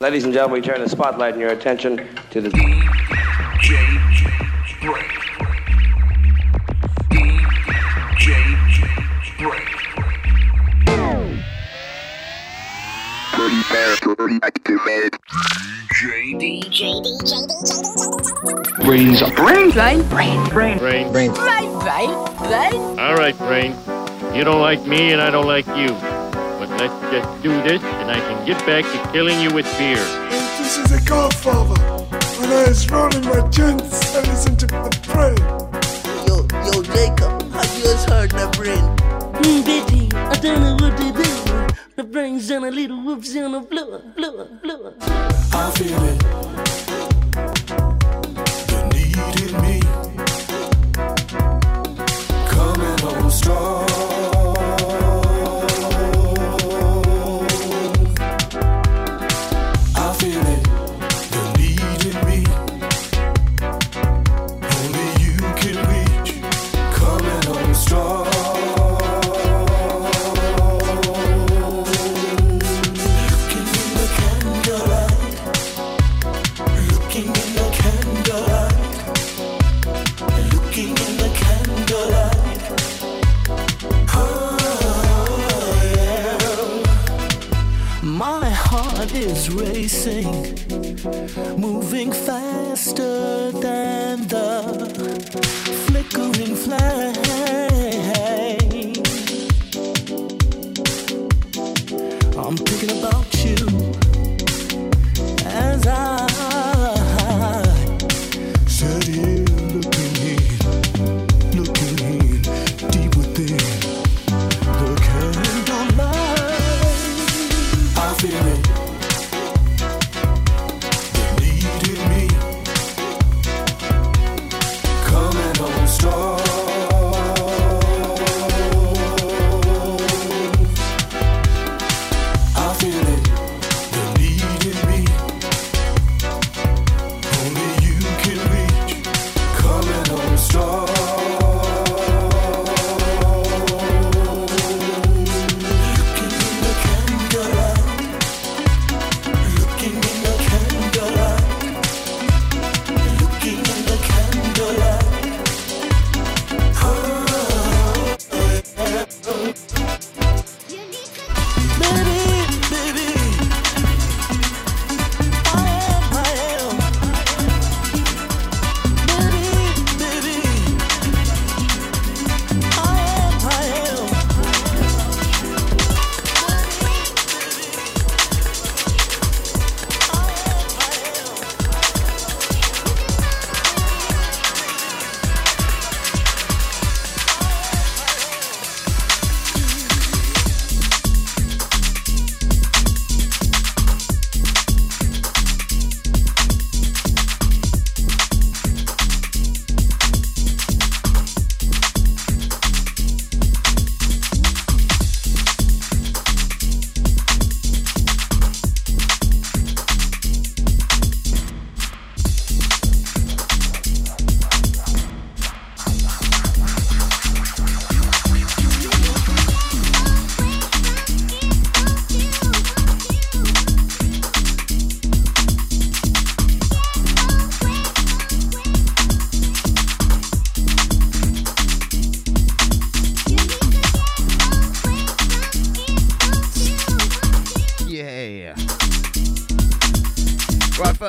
Ladies and gentlemen, we turn the spotlight and your attention to the DJ Break. DJ Break. Pretty fast, pretty activated. DJ DJ, DJ, DJ. Brains up. Brain, brain, Brain. brain, brain, brain. All right, Brain. You don't like me and I don't like you. But let's just do this and I can get back to killing you with beer. This is a Godfather. When I was rolling my joints, I listened to the pray. Yo, yo, Jacob, have you just heard the brain? Mm, Betty, I don't know what to do. The brains on a little whoops on the floor, floor, floor. I feel it. Moving faster than the flickering flame.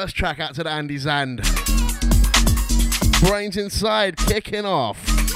First track out to the Andy Zand. Brains inside, kicking off.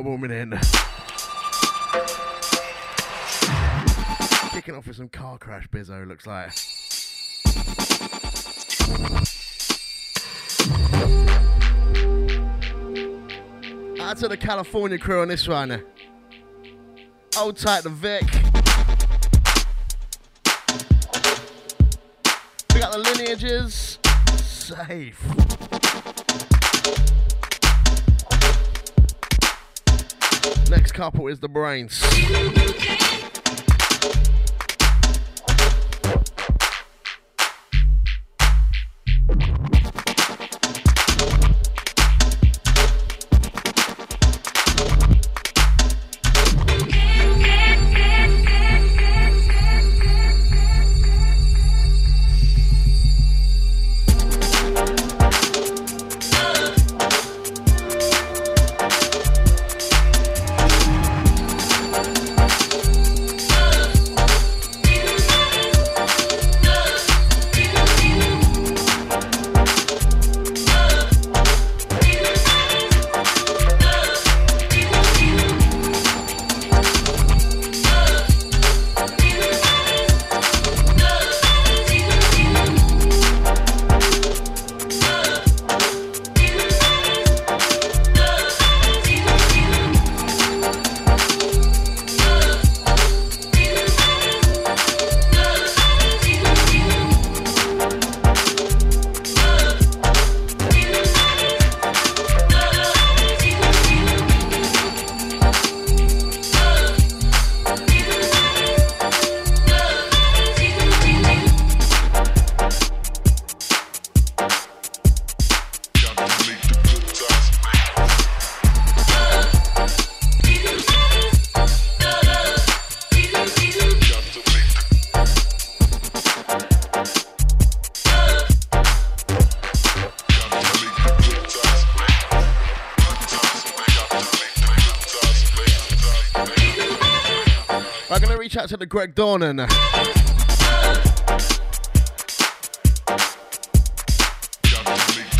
Up, warming in. Kicking off with some car crash bizzo, looks like. Out to the California crew on this one. Hold tight the Vic. We got the lineages. Safe. Next couple is the brains. To the Greg Dornan.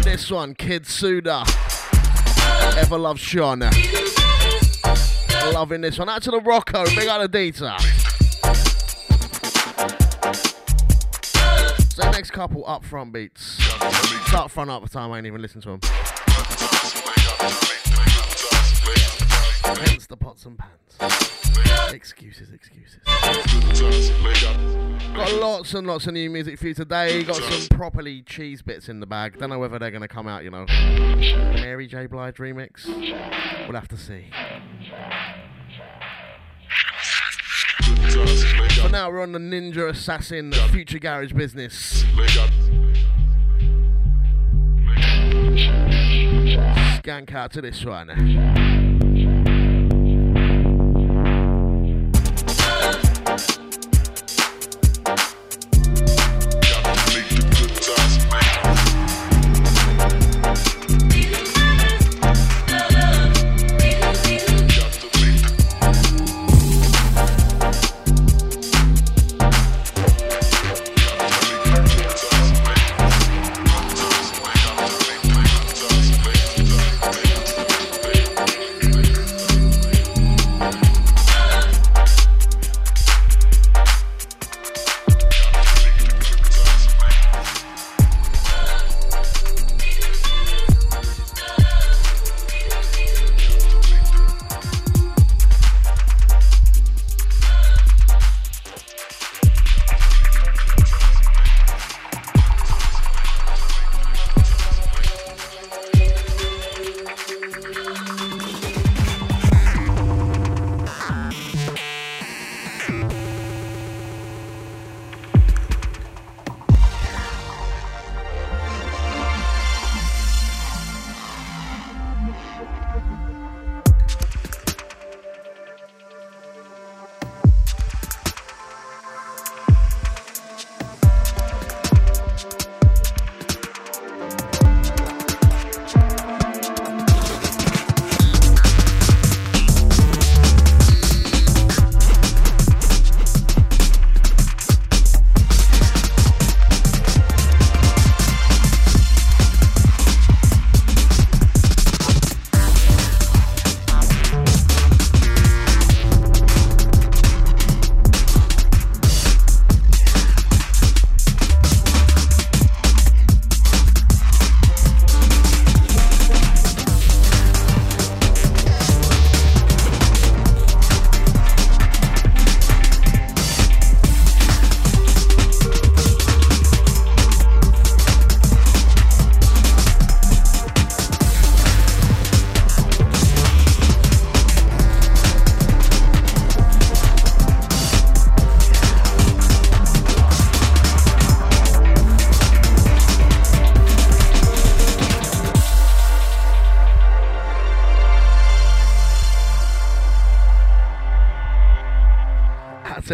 This one, Kid Suda. Ever love Sean. Loving this one. Out to the Rocco, big out of Dita. So next couple up front beats. Start front up the time, I ain't even listen to them. Hence the pots and pans. Excuses, excuses. Got lots and lots of new music for you today. Got some properly cheese bits in the bag. Don't know whether they're going to come out, you know. Mary J. Blige remix. We'll have to see. For now, we're on the Ninja Assassin Future Garage business. Skank out to this one.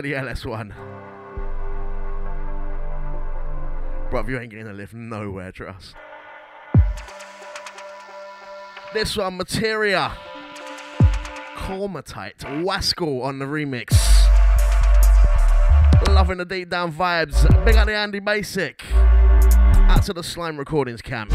The LS1. Bruv, you ain't getting to live nowhere, trust. This one, Materia. Cormatite. Wascal on the remix. Loving the deep down vibes. Big up the Andy Basic. Out to the Slime Recordings camp.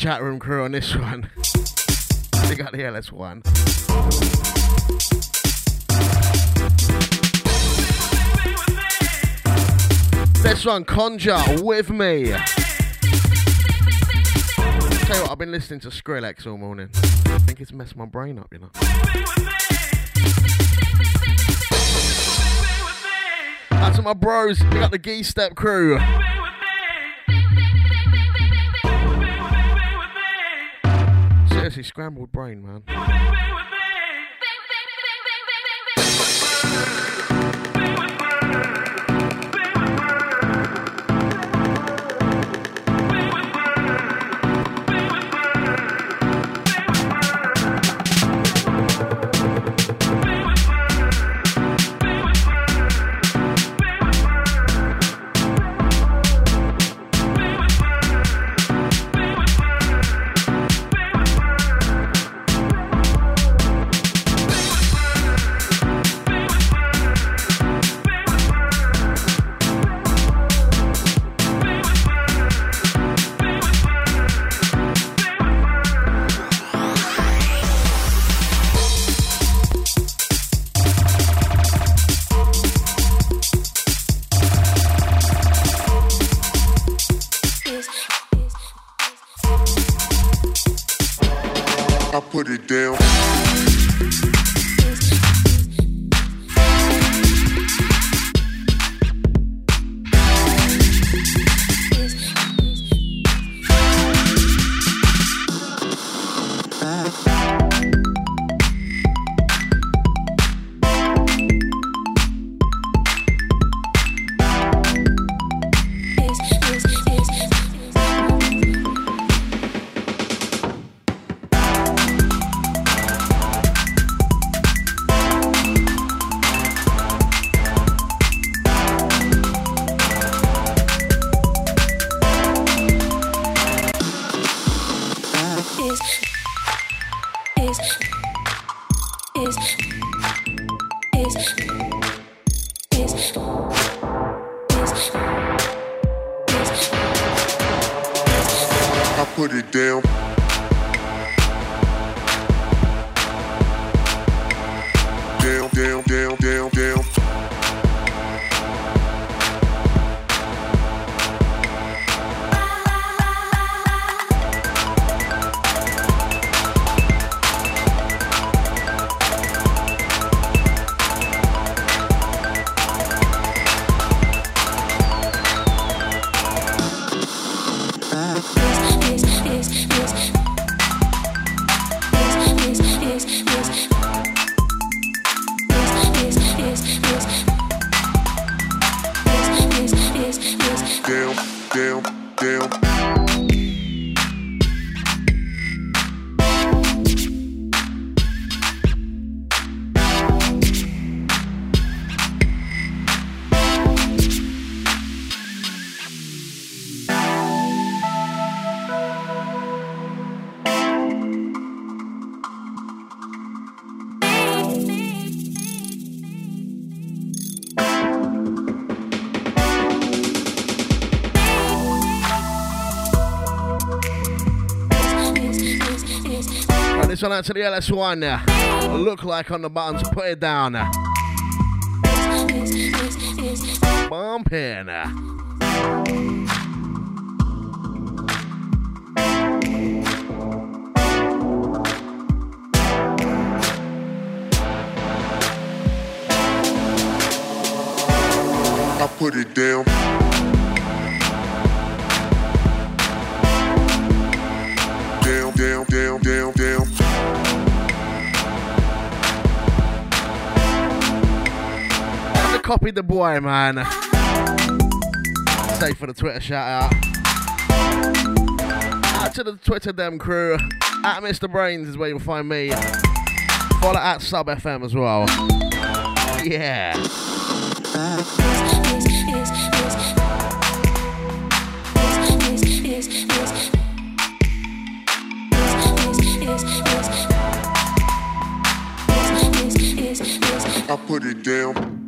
Chat room crew on this one. they got the LS1. This one, Conjure with me. tell you what, I've been listening to Skrillex all morning. I think it's messed my brain up, you know. Out to my bros, we got the Gee Step crew. Scrambled brain, man. This one out to the LS1. uh, Look like on the buttons, put it down. Bumping. Copy the boy, man. Stay for the Twitter shout out. Out to the Twitter Dem crew. At Mr. Brains is where you'll find me. Follow at Sub FM as well. Yeah. I put it. Down.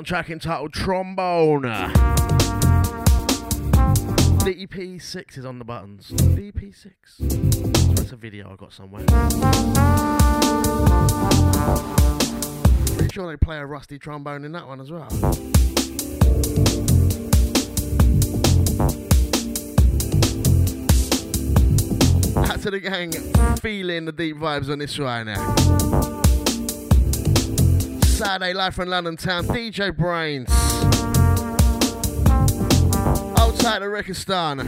This one track entitled Trombone. DP6 is on the buttons. DP6. That's a video I got somewhere. Pretty sure they play a rusty trombone in that one as well. To the gang, feeling the deep vibes on this right now. Saturday live from London town, DJ BrainZ. Outside of Rekistan.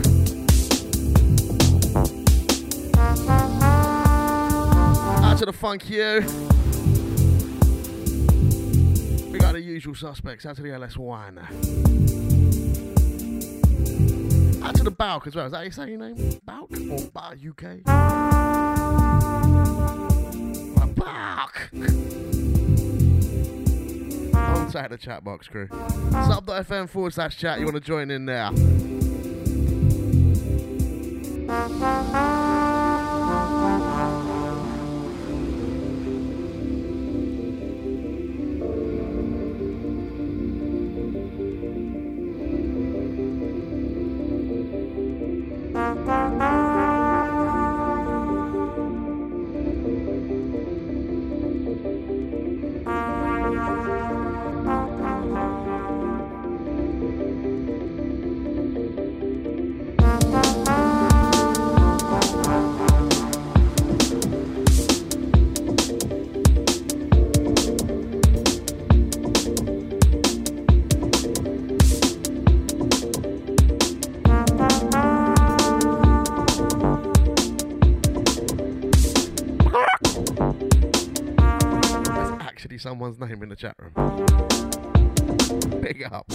Out to the funk you. We got the usual suspects. Out to the LS1. Out to the Balk as well. Is that how you say your name? Balk or Bar UK? Balk. On the chat box crew. Sub.fm forward slash chat. You want to join in there? The chat room. Big up.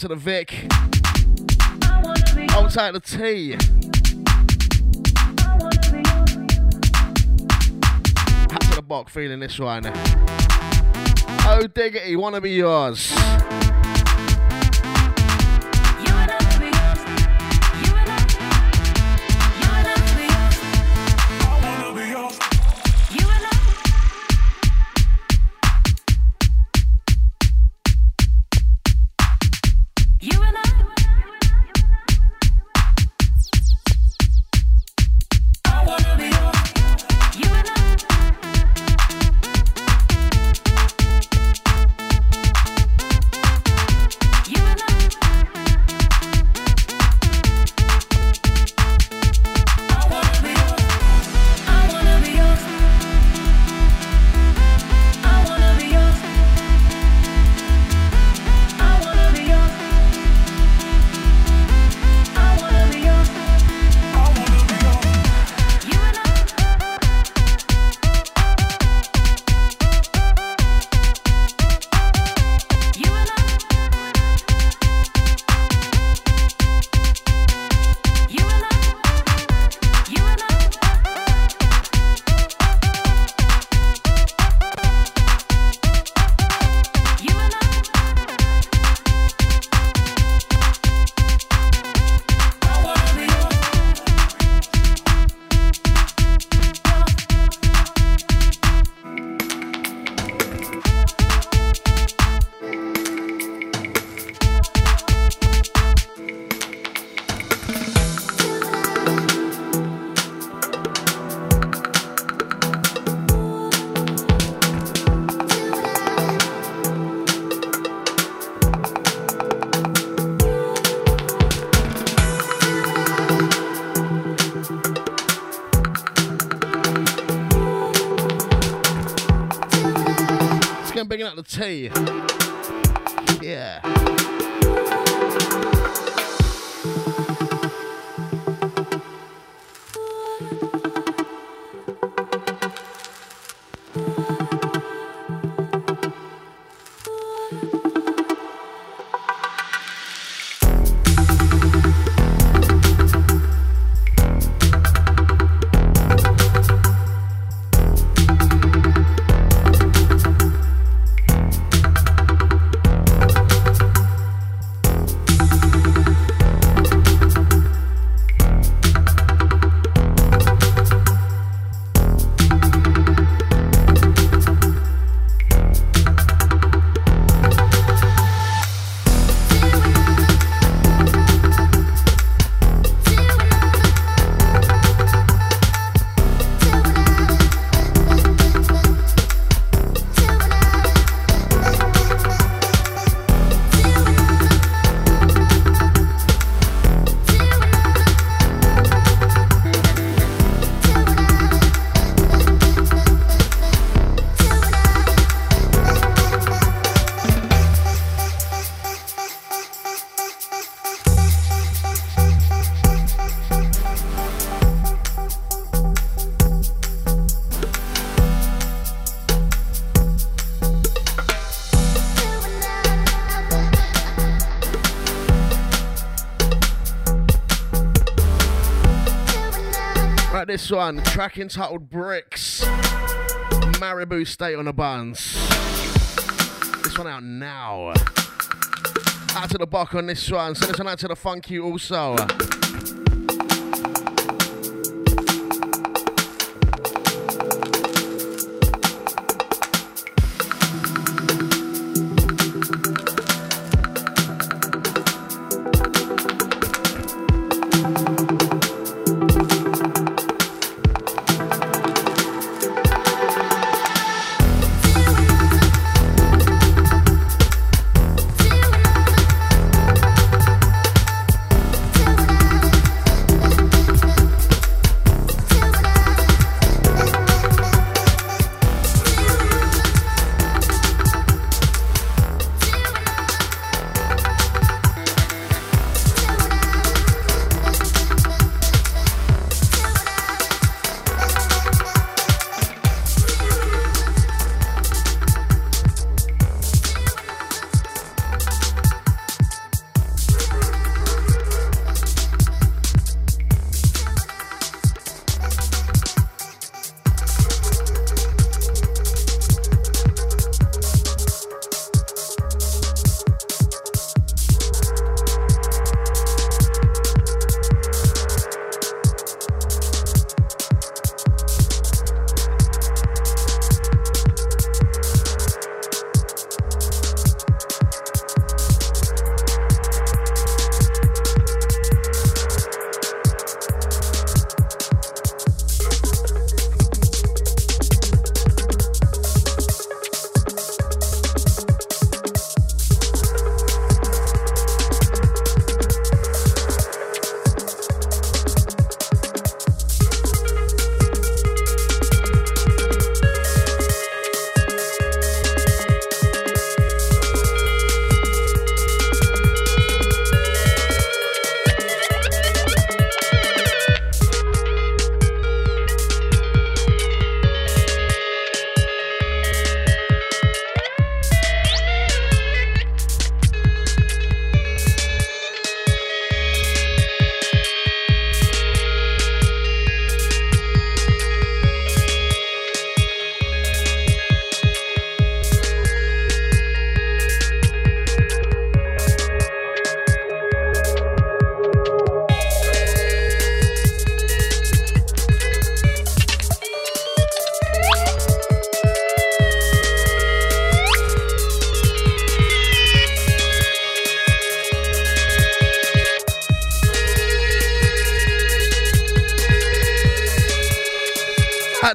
Out to the Vic. Hold tight the T. Out to the box, feeling this one. Oh, diggity, wanna be yours. One, track entitled Bricks. Maribou State on the Buns. This one out now. Out to the buck on this one. Send this one out to the funky also.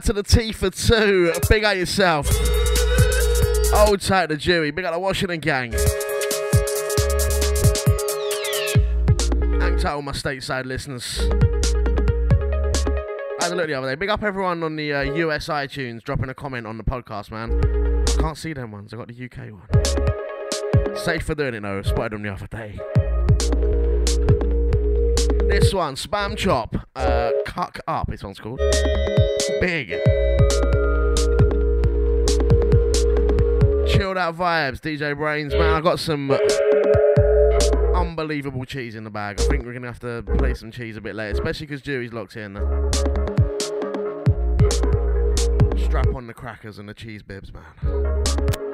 To the T for two. Big out yourself. Old tight to Dewey. Big out the Washington gang. Hang tight all my stateside listeners. I had a look the other day. Big up everyone on the uh, US iTunes dropping a comment on the podcast, man. Can't see them ones. I got the UK one. Safe for doing it though. Spotted them the other day. This one, Spam Chop, uh, Cuck Up. This one's called. Big. Chilled out vibes, DJ BrainZ. Man, I got some unbelievable cheese in the bag. I think we're gonna have to play some cheese a bit later, especially because Dewey's locked in. Strap on the crackers and the cheese bibs, man.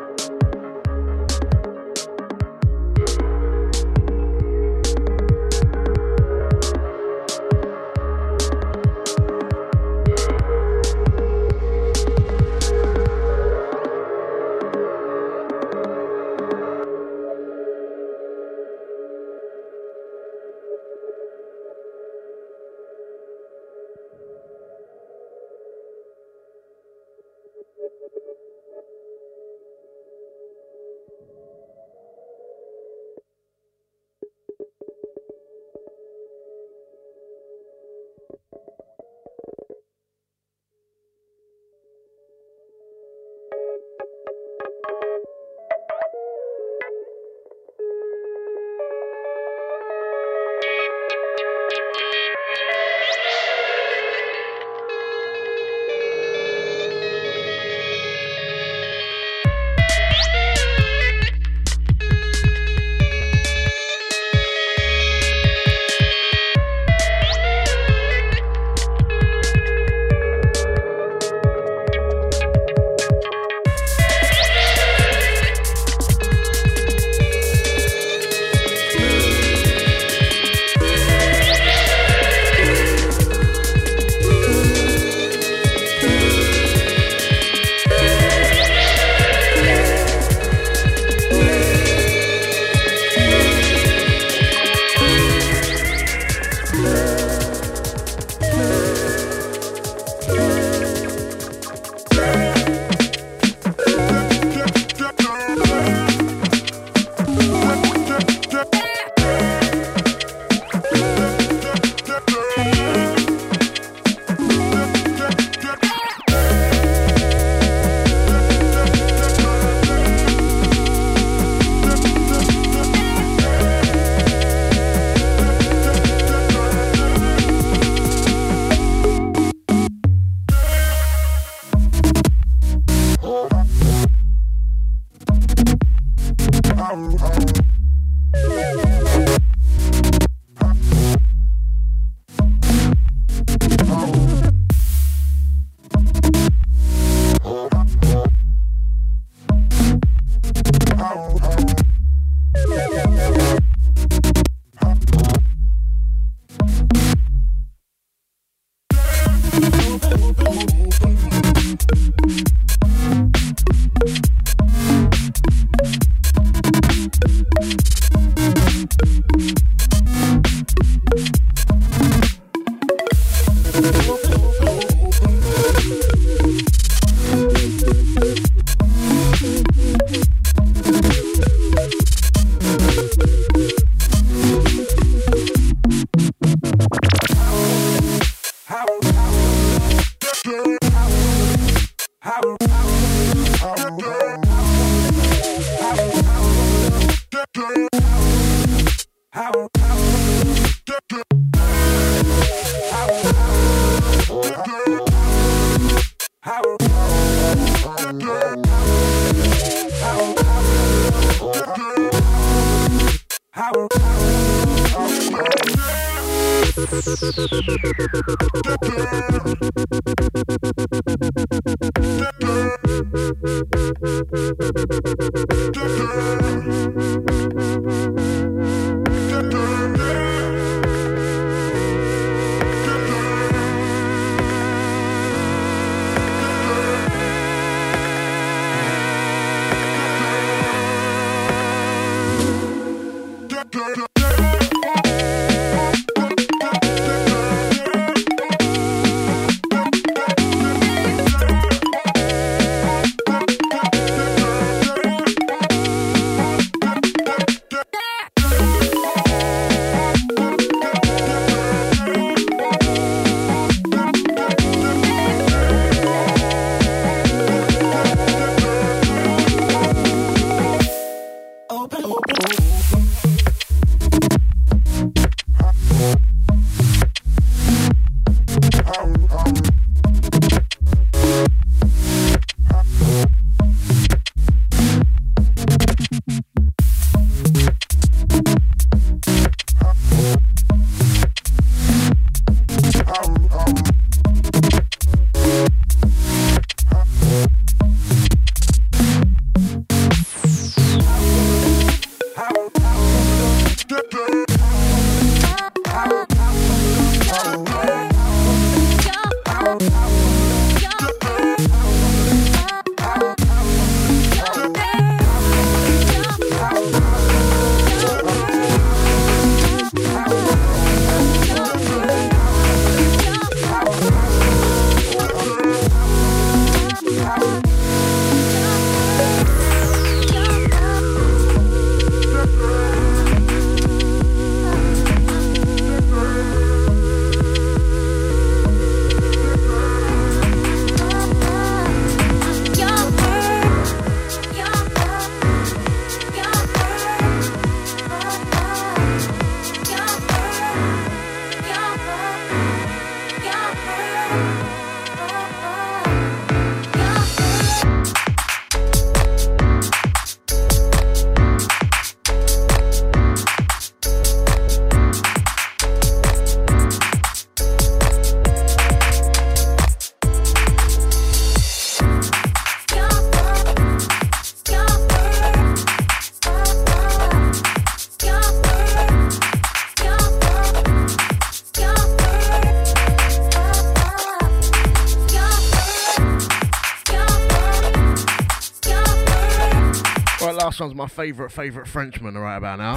Last one's my favourite, favourite Frenchman right about now.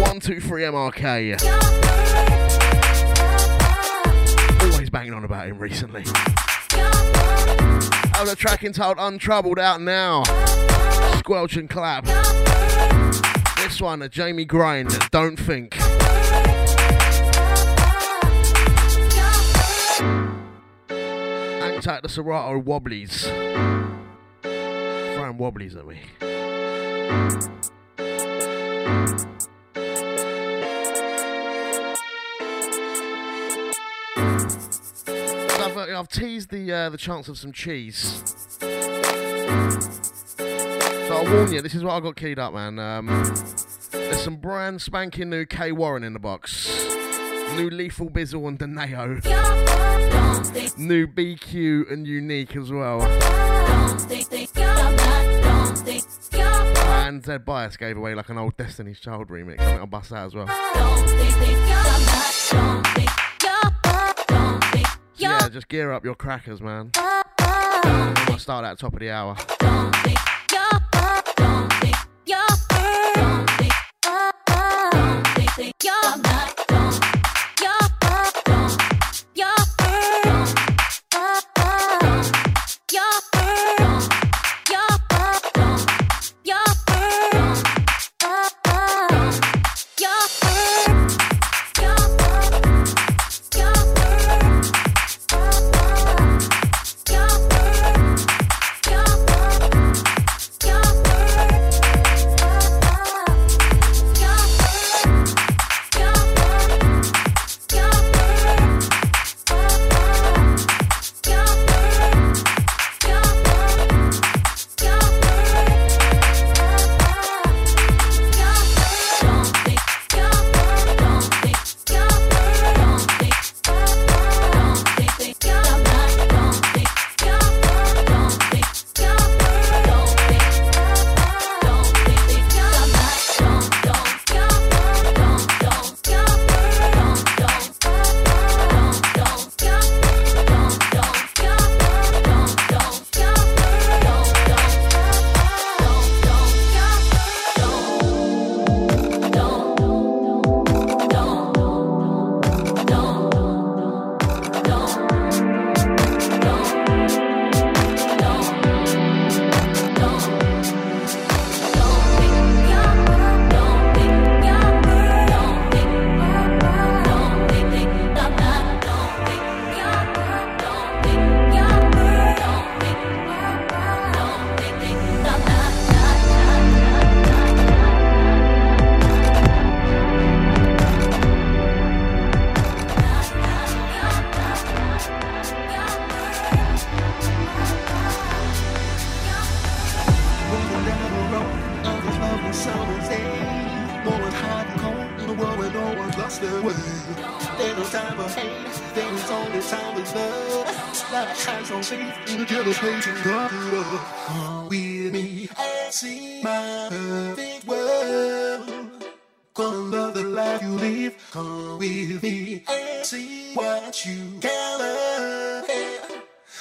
One, two, three, MRK. Always banging on about him recently. Have the track entitled Untroubled out now. Squelch and clap. This one, a Jamie Grind, Don't Think. Tight the Serato Wobblies. Throwing wobblies at me. I've, uh, I've teased the uh, the chance of some cheese. So I'll warn you, this is what I got keyed up, man. Um, there's some brand spanking new K Warren in the box. New Lethal Bizzle and Deneo. New BQ and Unique as well. Zed Bias gave away like an old Destiny's Child remix. I think I'll bust that as well. Yeah, just gear up your crackers, man. I'll start at the top of the hour. Rolling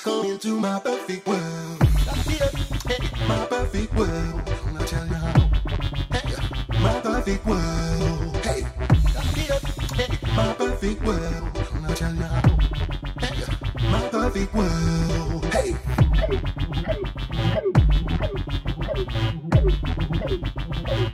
Come into my perfect world. My perfect world. I'm gonna tell you how. Hey, my perfect world. Hey, hey, my perfect world. I'll tell you how. Hey, my perfect world. Hey. Time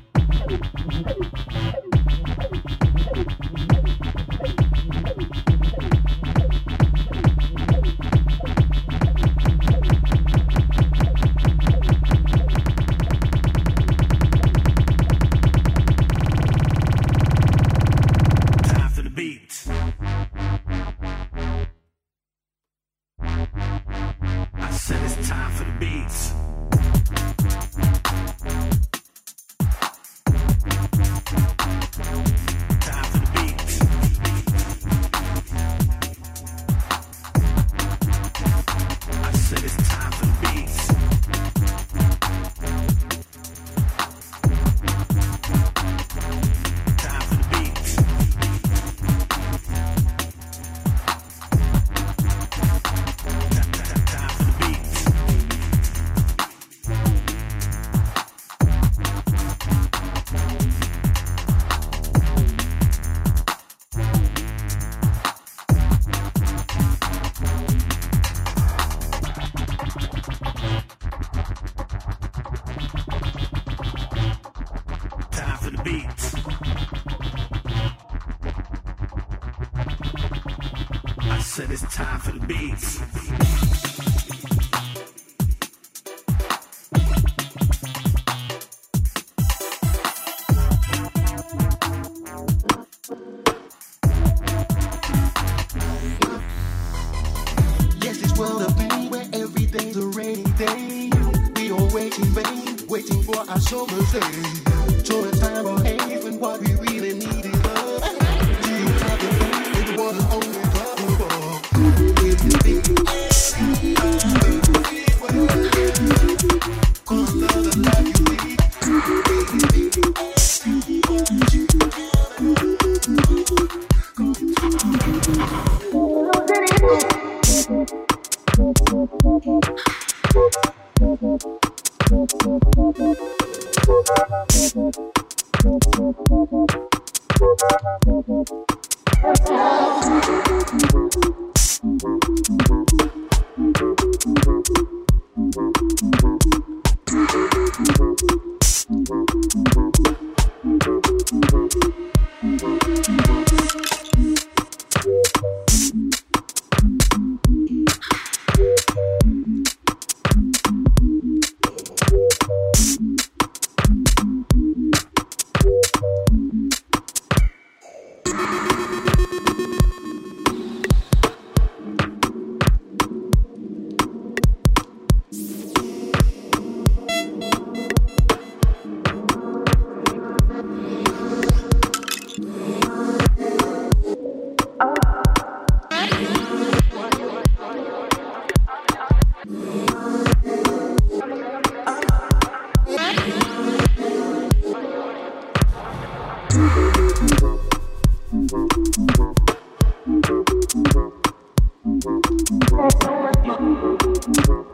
Thank you.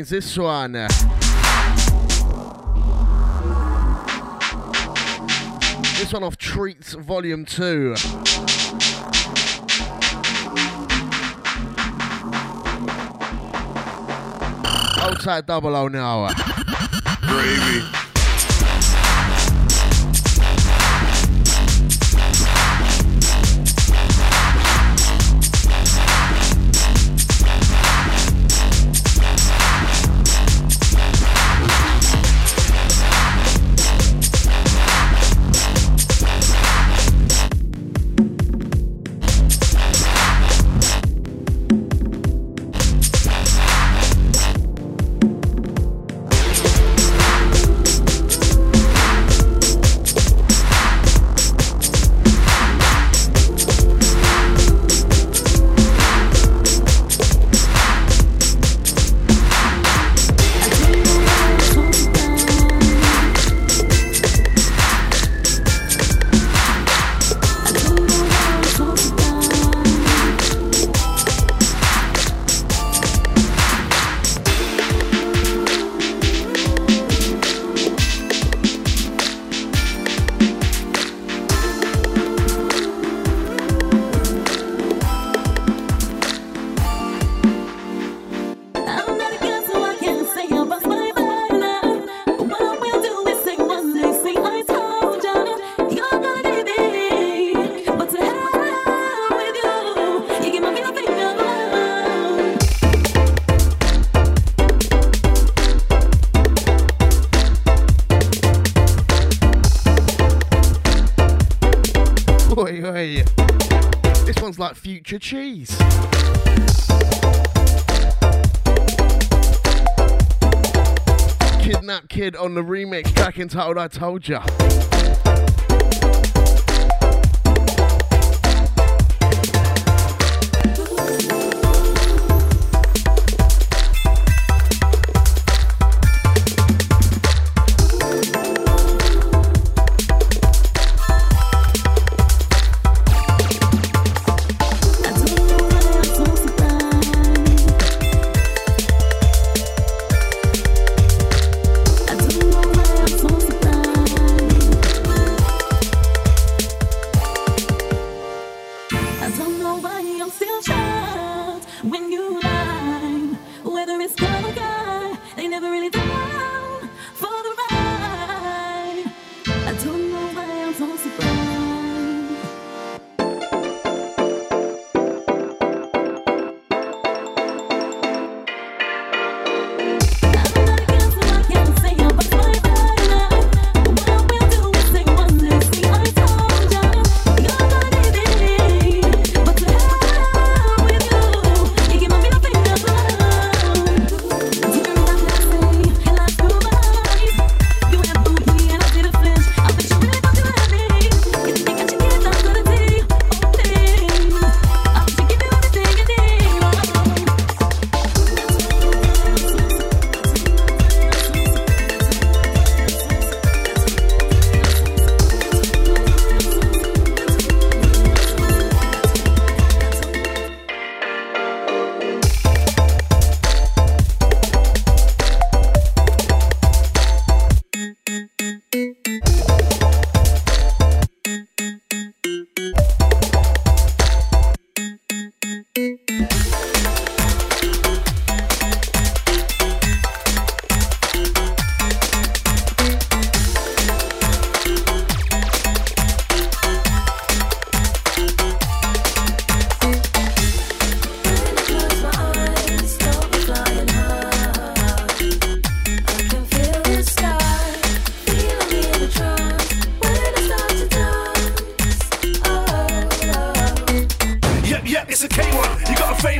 Brains. This one. This one off Treats Volume 2. Outside double O now. Gravy. Future cheese. Kidnap Kid on the remix track entitled I Told Ya.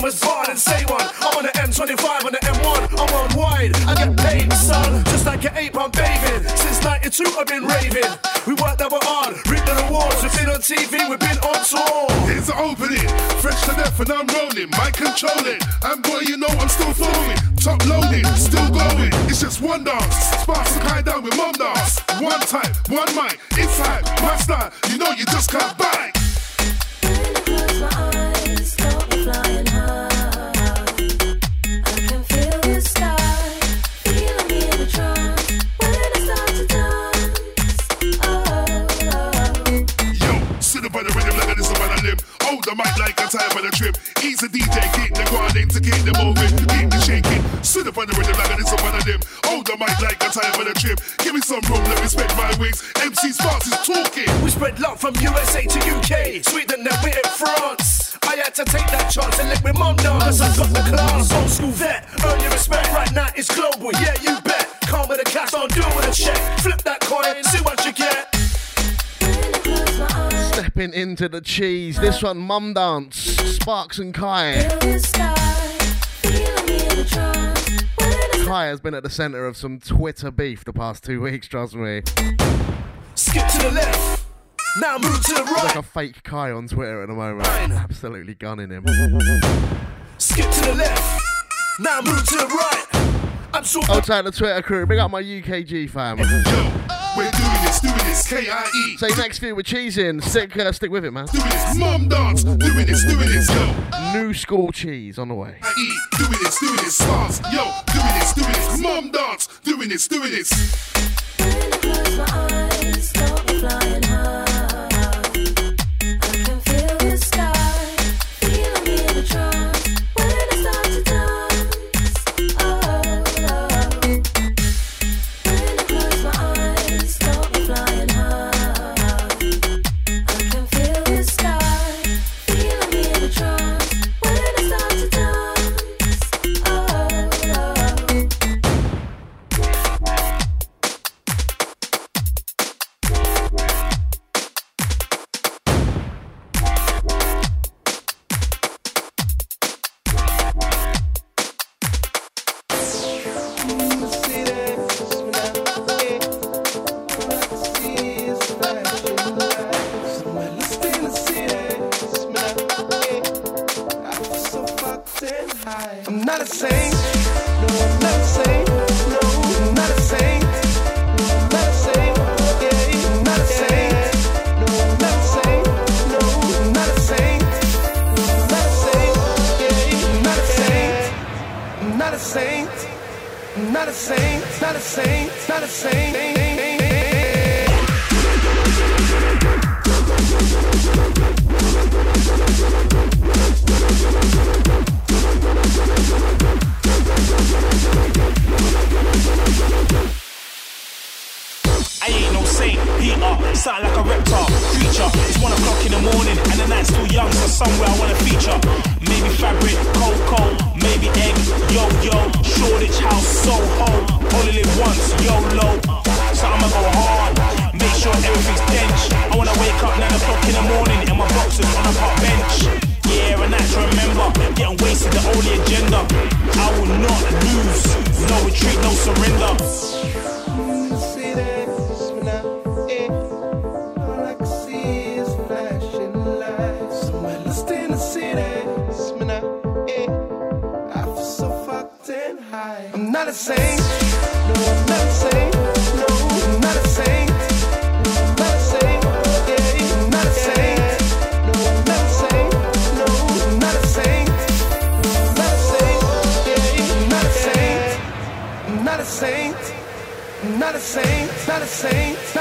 K1. You got a famous bar and say one. I'm on the M25 on the M1. I'm on wide. I get paid, son. Just like an I'm David. Since 92, I've been raving. We worked double hard, reaped the rewards. We've been on TV, we've been on tour. Here's the opening. Fresh to death and I'm rolling. Mic controlling. And boy, you know I'm still flowing. Top loading, still going. It's just one dance. Sparks and high down with mom dance. One time, one mic. It's Inside, my style. You know you just can't buy. Me some room, let me spread my wings. MC Sparks is talking. We spread love from USA to UK, Sweden, then we're in France. I had to take that chance and let my mum down, cause I got the class. Old school vet, earn your respect. Right now it's global, yeah, you bet. Come with a cash, don't do with a check. Flip that coin, see what you get. Stepping into the cheese. This one, Mum Dance, Sparks and Kai. Kai has been at the centre of some Twitter beef the past two weeks, trust me. Skip to the left. Now move to the There's like a fake Kai on Twitter at the moment. Absolutely gunning him. Skip to the left. Now move to the right. I'm so oh, I'll take the Twitter crew. Big up my UKG fam. Yo, we're doing this, doing this, K-I-E. Say next few we're cheesing. Stick, uh, stick with it, man. Doing this, mum dance. Doing this, doing this, yo. New school cheese on the way. I-E. Doing this, doing this, Sparks. Yo, doing this, doing this, mum dance. Doing this, doing this. I'm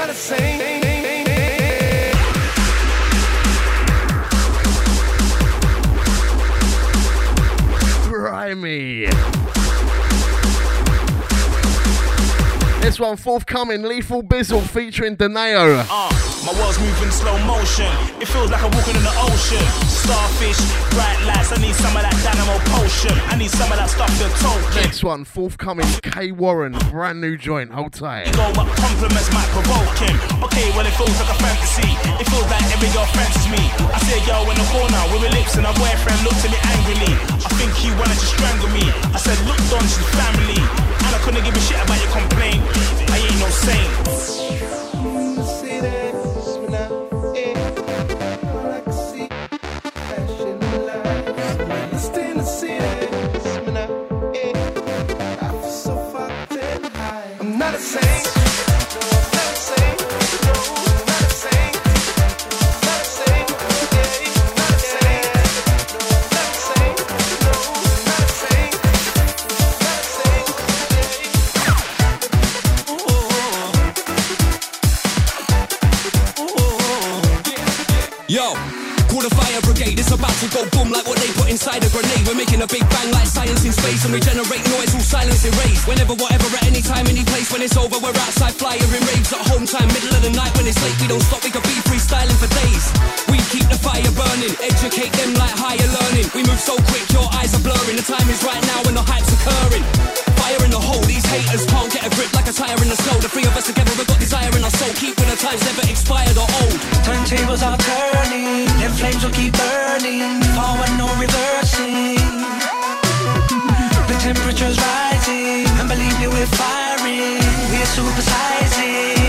saint, not a. Grimy. This one forthcoming, Lethal Bizzle featuring Deneo. Uh, my world's moving slow motion. It feels like I'm walking in the ocean. Starfish, bright lights. I need some of that dynamo potion. I need some of that stuff to token. Next one, forthcoming, K Warren, brand new joint. Hold tight. Go, but compliments might provoke him. Okay, well it feels like a fantasy. It feels like every girl fancies me. I see a girl in the corner with her lips and her boyfriend looked at me angrily. I think he wanted to strangle me. I said, look, Don, she's family. And I couldn't give a shit about your complaint. I ain't no saint. Inside a grenade. We're making a big bang like science in space and we generate noise, all silence erased. Whenever, whatever, at any time, any place. When it's over, we're outside flying in raves at home time, middle of the night when it's late. We don't stop, we can be freestyling for days. We keep the fire burning, educate them like higher learning. We move so quick, your eyes are blurring. The time is right now when the hype's occurring. Fire in the hole, these haters can't get a grip like a tire in the snow. The three of us together, we've got desire in our soul. Keep with the times, never expired or old. Turntables are turning, them flames will keep burning. Forward, no reversing. The temperature's rising, and believe me, we're firing. We're supersizing.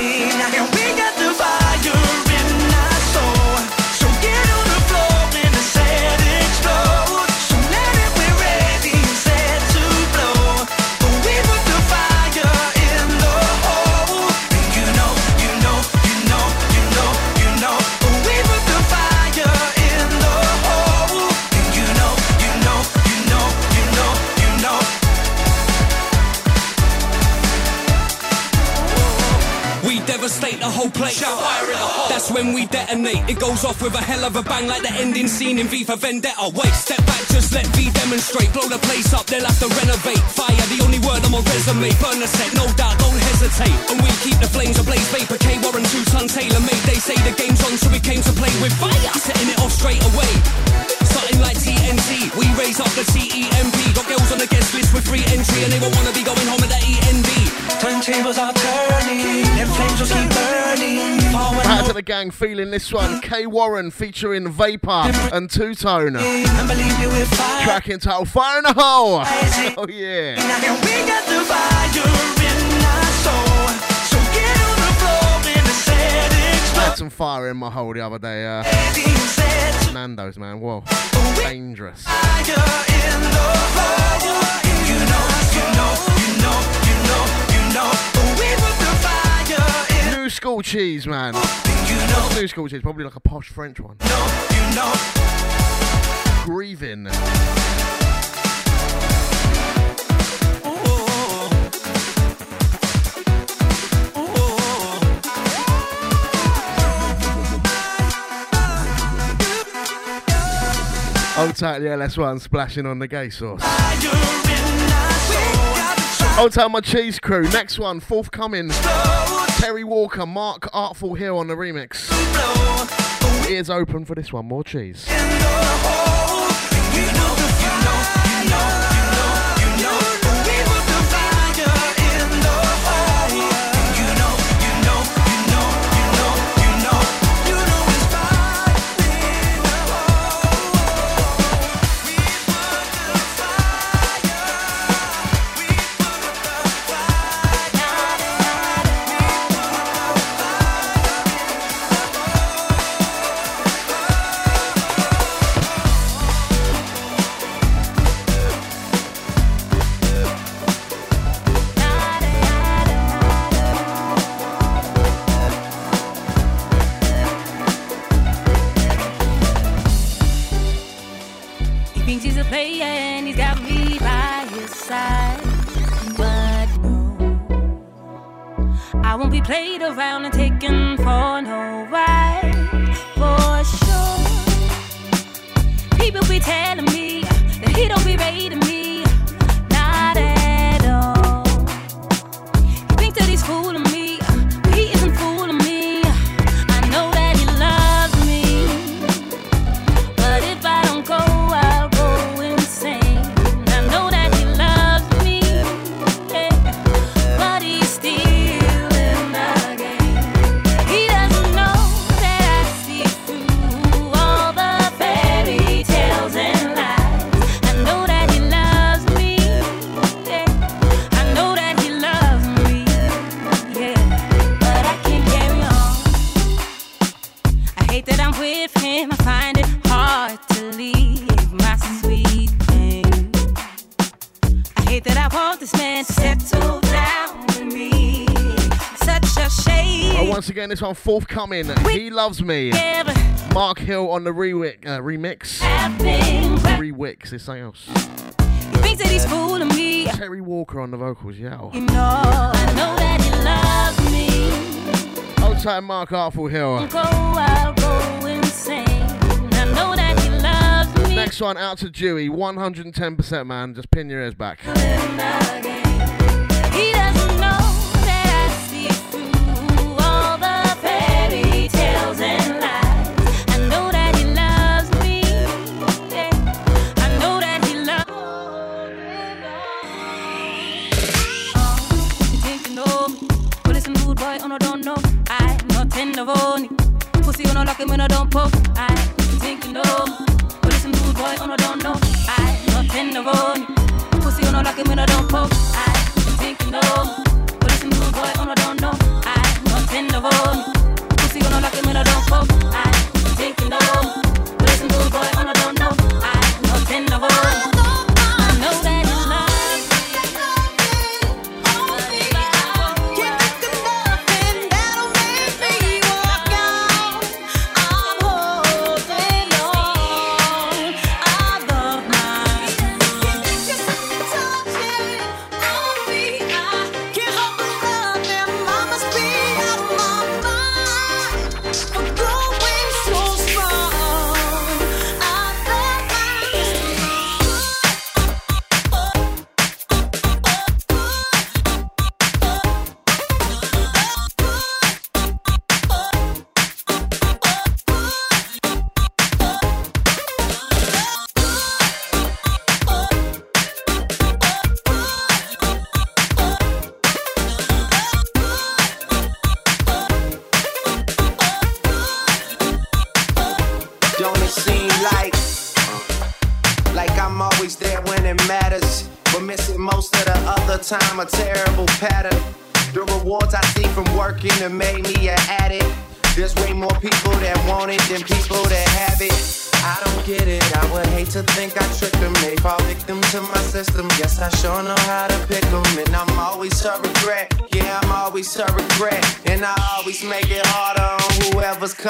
Devastate the whole place. That's when we detonate. It goes off with a hell of a bang, like the ending scene in V for Vendetta. Wait, step back, just let V demonstrate. Blow the place up, they'll have to renovate. Fire, the only word on my resume. Burn the set, no doubt, don't hesitate. And we keep the flames ablaze. Vapor K, Warren, two ton tailor made. They say the game's on, so we came to play with fire. Setting it off straight away. Something like TNT. We raise up the TEMP. Got girls on the guest list with free entry, and they won't wanna be going home with that END. Turntables are turning, To the gang feeling this one. K Warren featuring Vapor and Two Tone. and believe fire. Track entitled Fire in the Hole. Oh yeah. Got the fire in our soul. So get on the floor and the set I had some fire in my hole the other day. Uh, Nando's, man. Whoa. Dangerous. Fire in. You know, you know, you know, school cheese, man. You know, New school cheese, probably like a posh French one. you know. Grieving. Hold tight, the LS1 splashing on the gay sauce. Hold tight, my cheese crew. Next one, forthcoming. Terri Walker, Mark Artful here on the remix. Ears open for this one, more cheese. One forthcoming. He loves me. Mark Hill on the rewick, uh, remix. Rewix, this something else. He that he's fooling me. Terri Walker on the vocals, yeah. You know, I know that he loves me. Old time Mark Artful Hill. Go, I'll go insane. I know Next one out to Dewey, 110%, man. Just pin your ears back. Listen, rude boy, oh no, don't know. I'm not tender only. Pussy, oh no, like him when I don't poke. I think you know. But listen, rude boy, oh no, don't know. I'm not tender only. Pussy, oh no, like him when I don't poke. I think you know. But listen, rude boy, oh no, don't know. I'm not tender only. Pussy, oh no, like him when I don't poke. I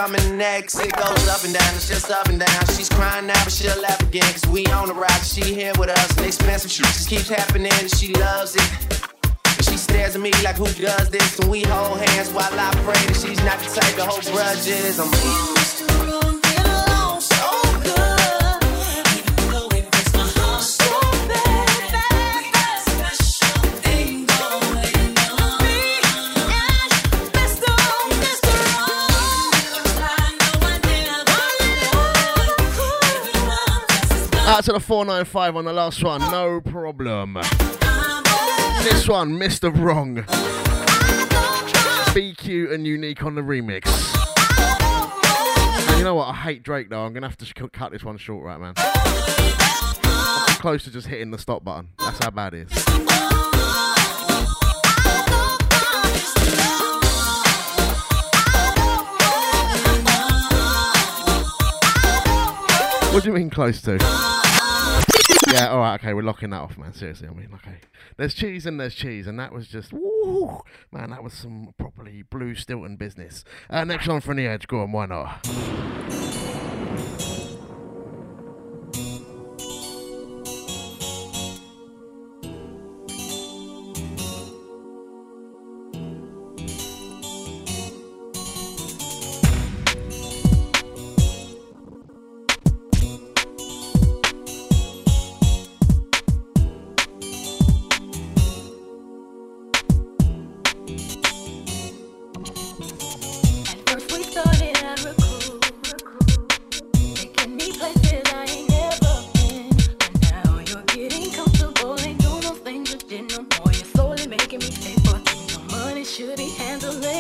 coming next. It goes up and down, it's just up and down. She's crying now, but she'll laugh again. Cause we on the ride, she here with us. And expensive shit just keeps happening, and she loves it. And she stares at me like, who does this? And we hold hands while I pray that she's not the type to hold grudges. I'm Out to the 495 on the last one, no problem. This one, Mr. Wrong. BQ and Unique on the remix. And you know what? I hate Drake though. I'm gonna have to cut this one short, right, man? I'm close to just hitting the stop button. That's how bad it is. What do you mean close to? Yeah, all right, okay, we're locking that off, man. Seriously, I mean, okay. There's cheese and there's cheese, and that was just, woo, man, that was some properly blue Stilton business. Uh, next one from the edge, go on, why not? should be handling.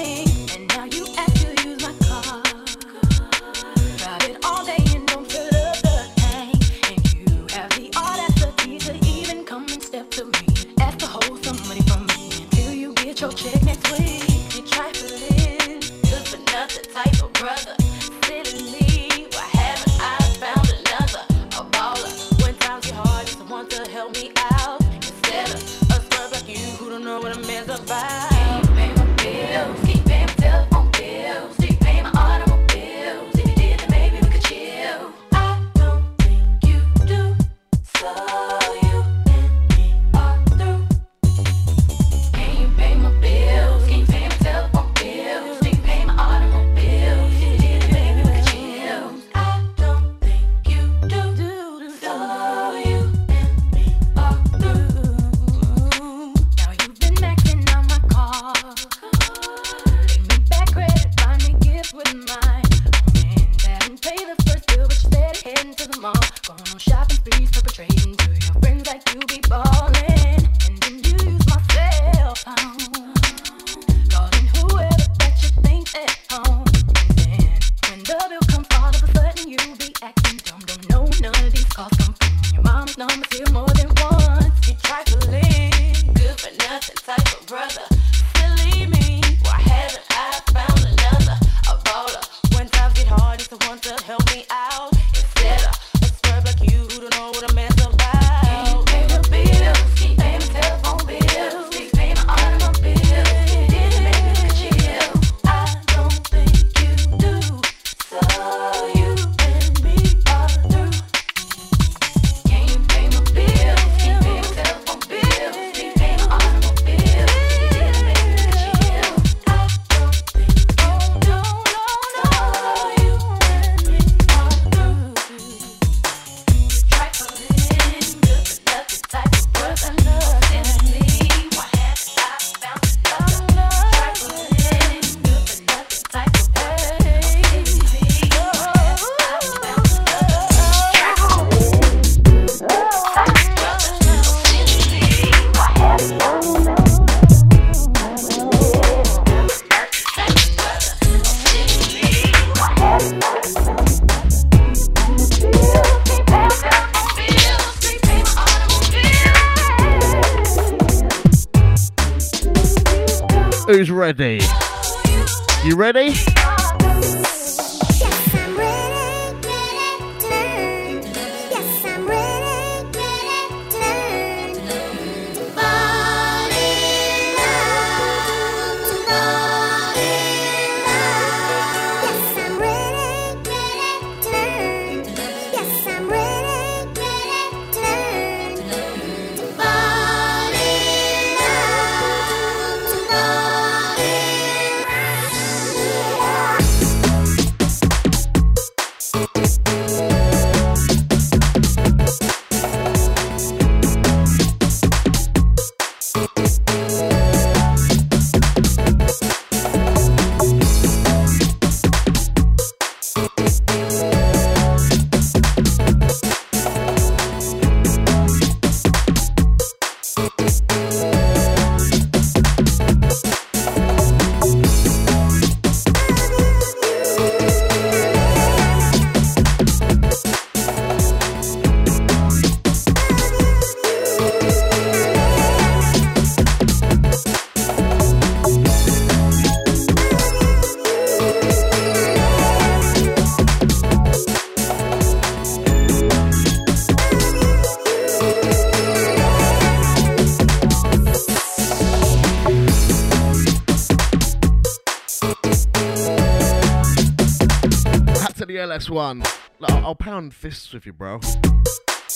LS1. Look, I'll, pound fists with you, bro.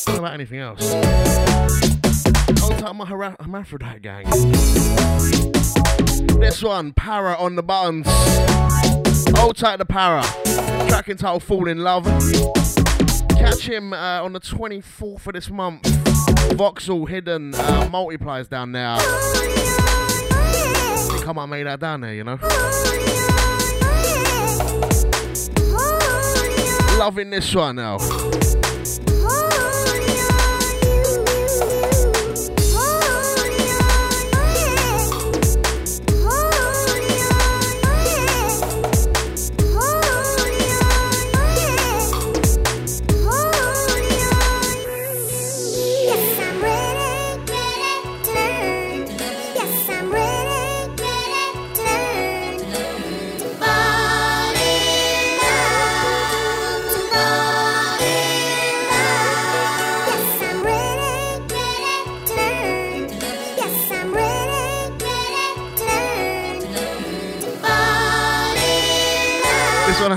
Not about anything else. Hold tight my hera- hermaphrodite gang. This one, Para on the buttons. Hold tight the Para. Track entitled Fall in Love. Catch him uh, on the 24th of this month. Vauxhall Hidden uh, multipliers down there. Come on, made that down there, you know. Loving this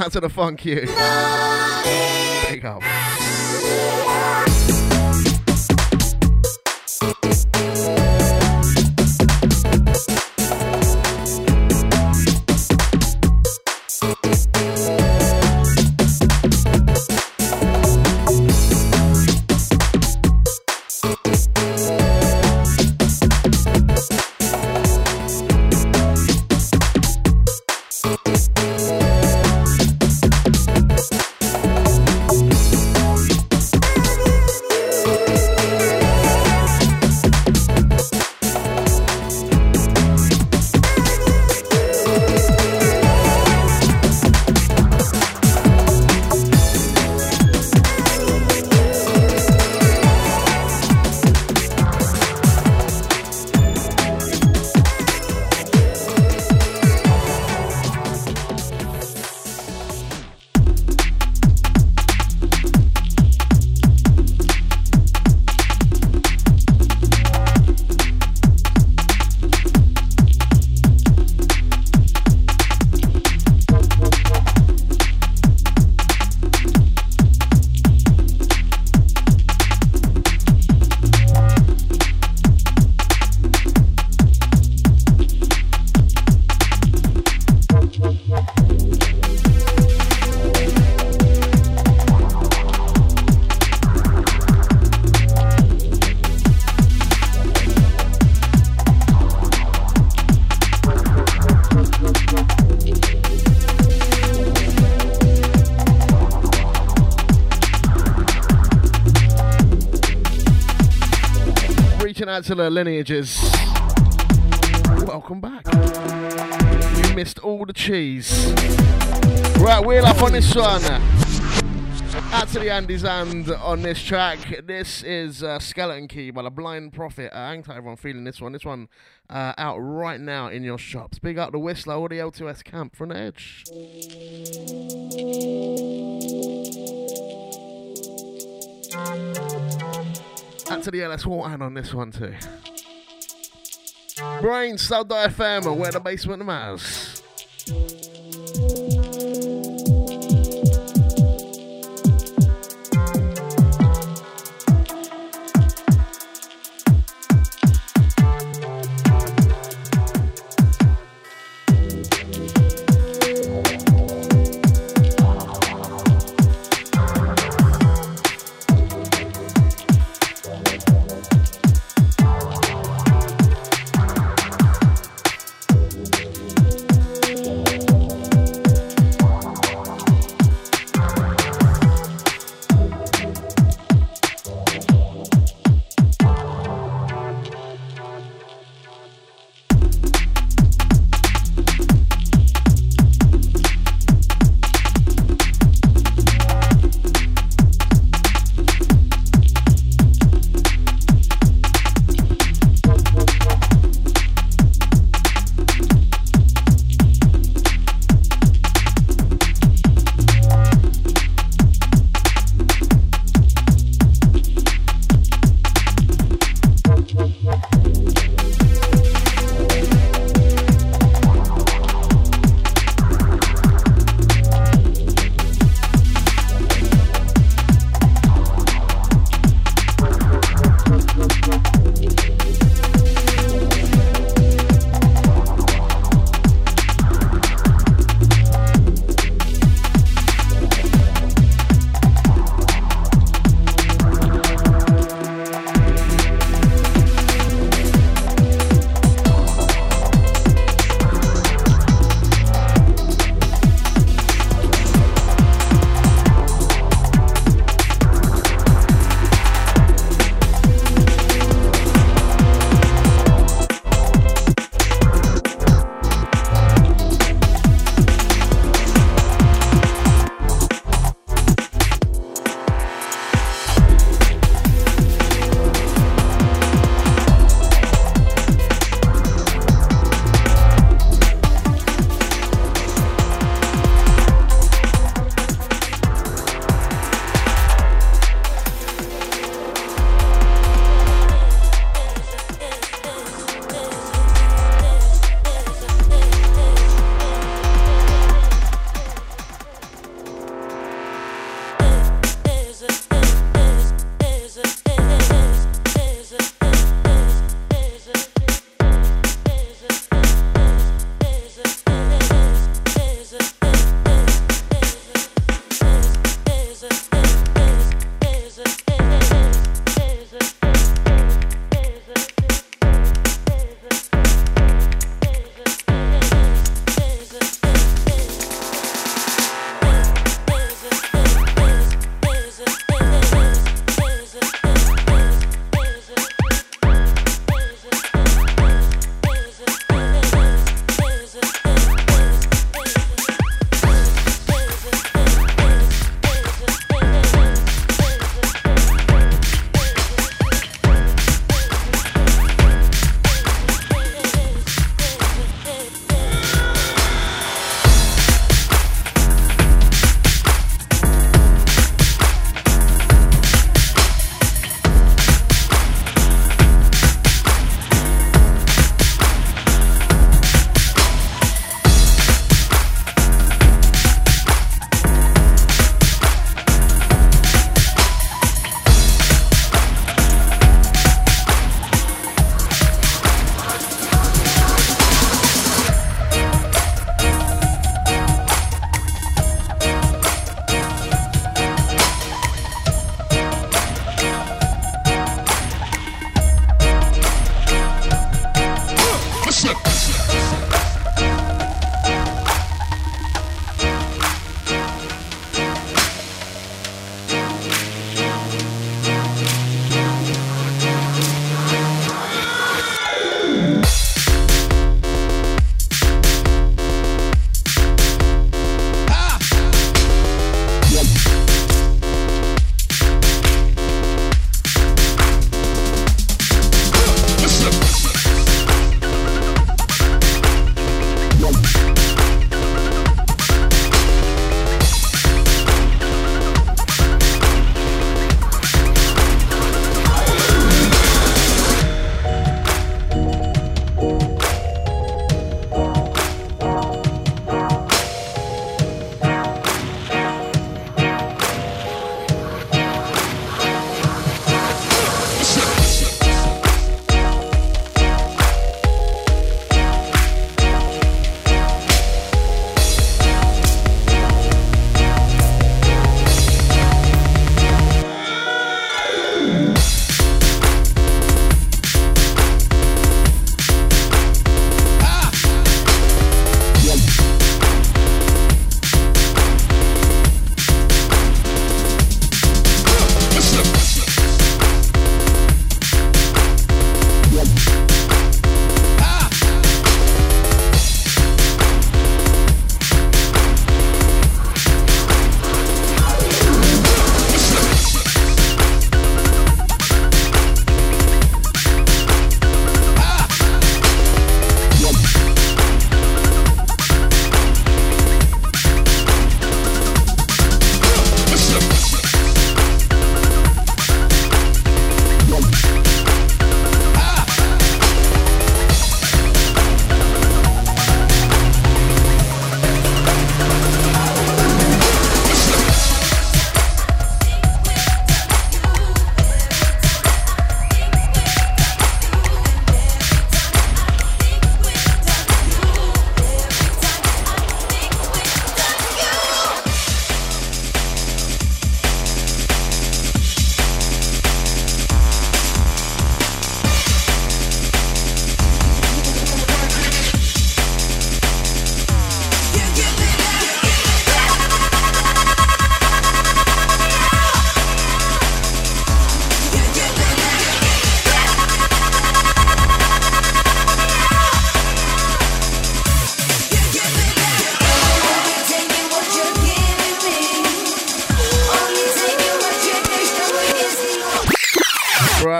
out to the funk you. Big up. The lineages. Welcome back. You missed all the cheese. Right, wheel up on this one. The Andy's and on this track. This is uh, Skeleton Key by the Blind Prophet. Uh, hang tight, everyone, feeling this one. This one uh, out right now in your shops. Big up the Whistler or the L2S camp from the edge. To the LS Warhan on this one too. Brain Sub.fm, where the basement matters.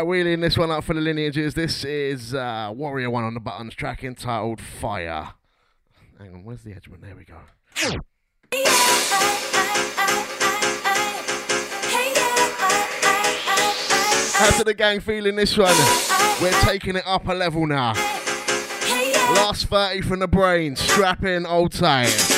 Wheeling this one up for the lineages. This is uh, Warrior One on the buttons, track entitled Fire. Hang on, where's the edgement? There we go. How to the gang feeling this one? We're taking it up a level now. Last 30 from the brain, strap in, old tight.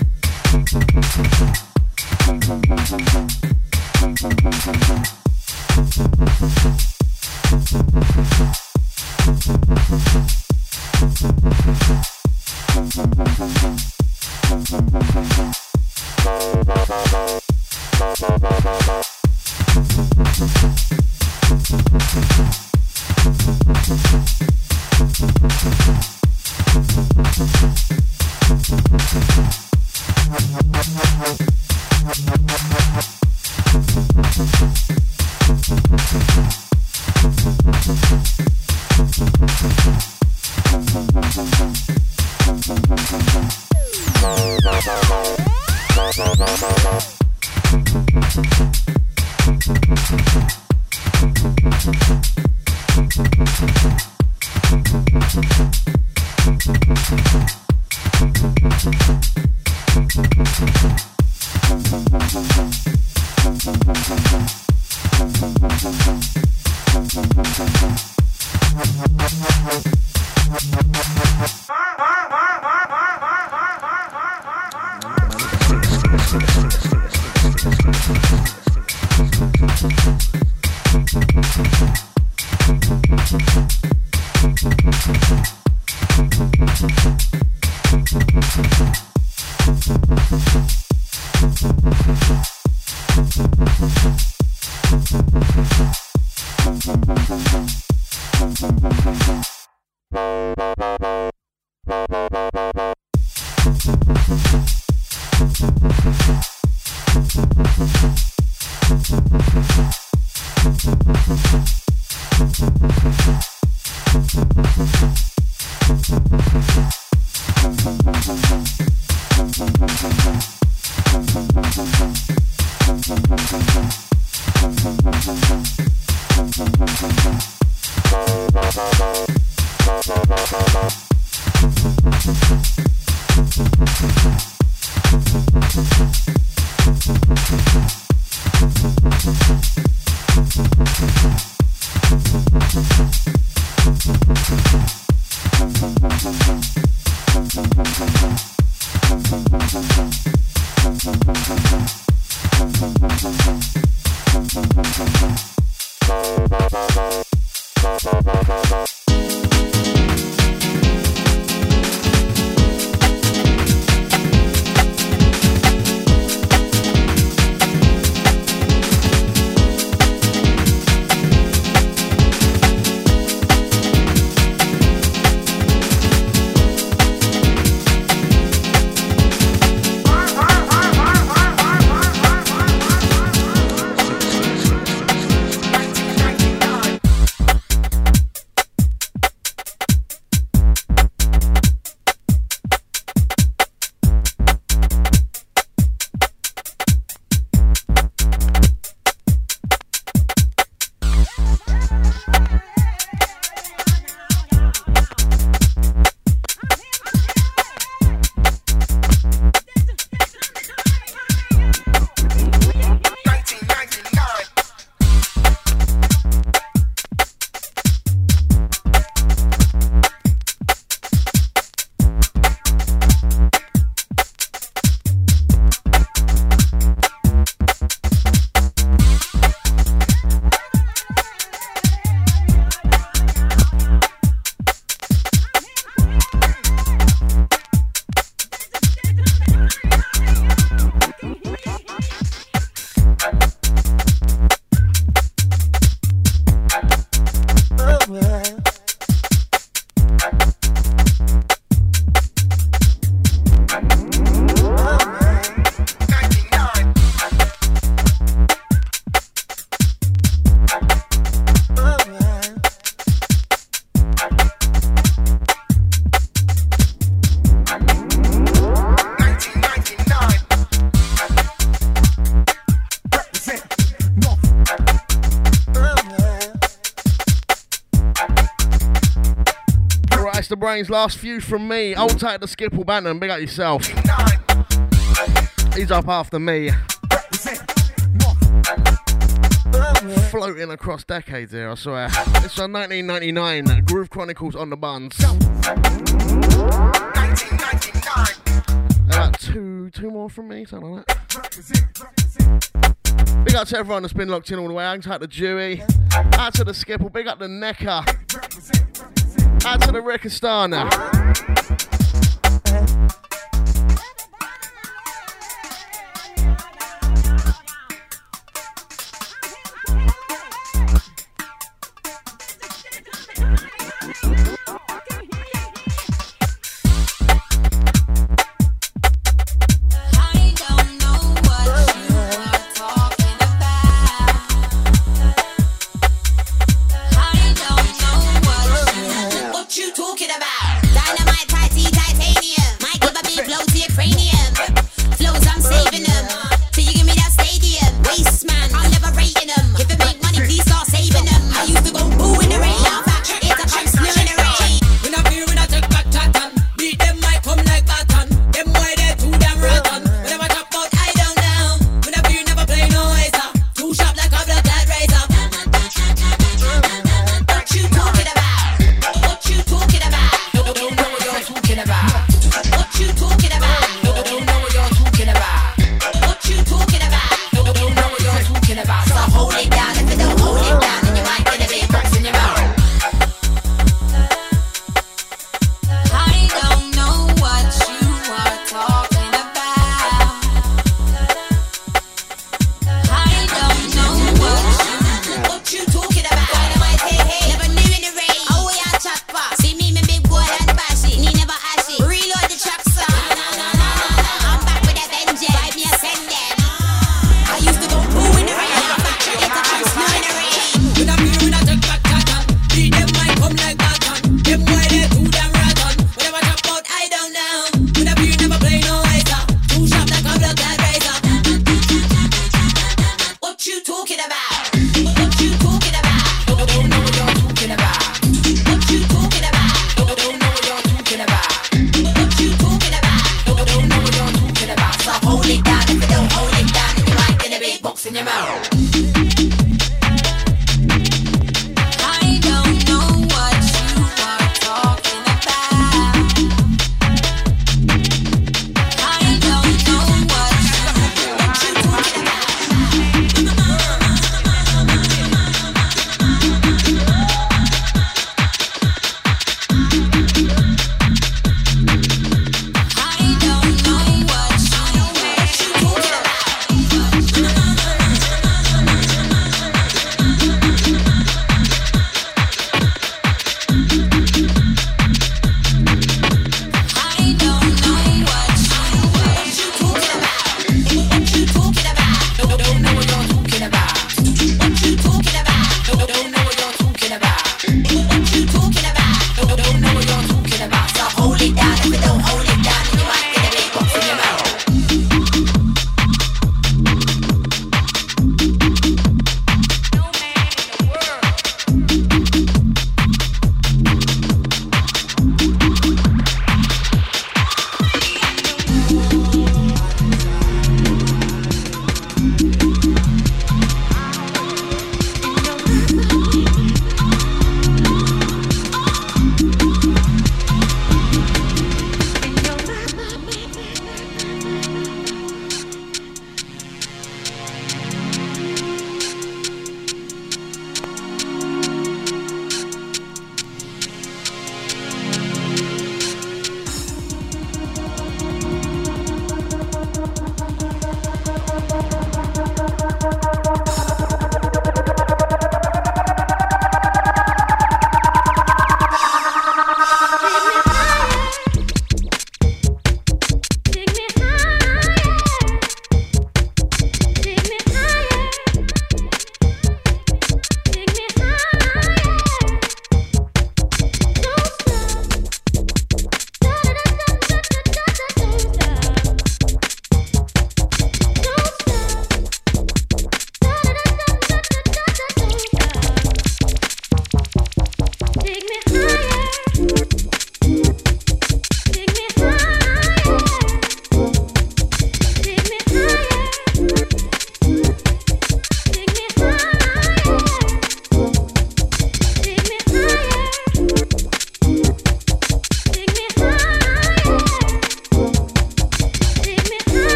James, last few from me. Old tight the Skipple Bantam, big up yourself. He's up after me. Floating across decades here, I swear. It's a 1999, Groove Chronicles on the Buns. About two, two more from me, something like that. Big up to everyone that's been locked in all the way. Out to the Dewey, out to the Skipple, big up the Necker. Out to the record star now.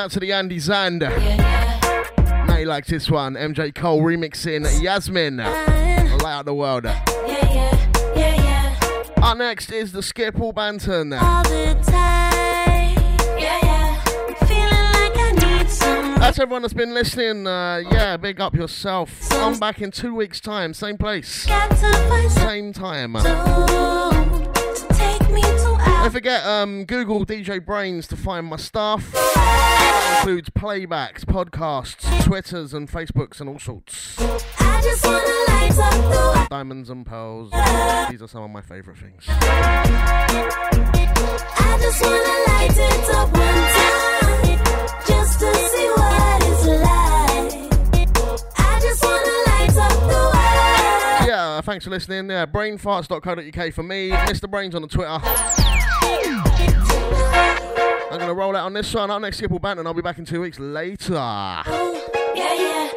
Out to the Andy Zand. Now he likes this one. MJ Cole remixing Yasmin. Light out the world. Yeah, yeah, yeah, yeah. Up next is the Skip Banton. All the time. Yeah, yeah. Feeling like I need some. That's everyone that's been listening. Uh, yeah, big up yourself. I'm back in two weeks' time, same place, Got to find same time. some to take me to out. Don't forget, um, Google DJ BrainZ to find my stuff. That includes playbacks, podcasts, Twitters, and Facebooks, and all sorts. I just wanna light up the Diamonds and pearls. These are some of my favourite things. I just wanna light it up one time, just to see what it's like. I just wanna light up the world. Yeah, thanks for listening. Yeah, brainfarts.co.uk for me. Mr. Brains on the Twitter. I'm going to roll out on this one. Our next, Skipple and I'll be back in two weeks later. Oh, yeah, yeah, yeah,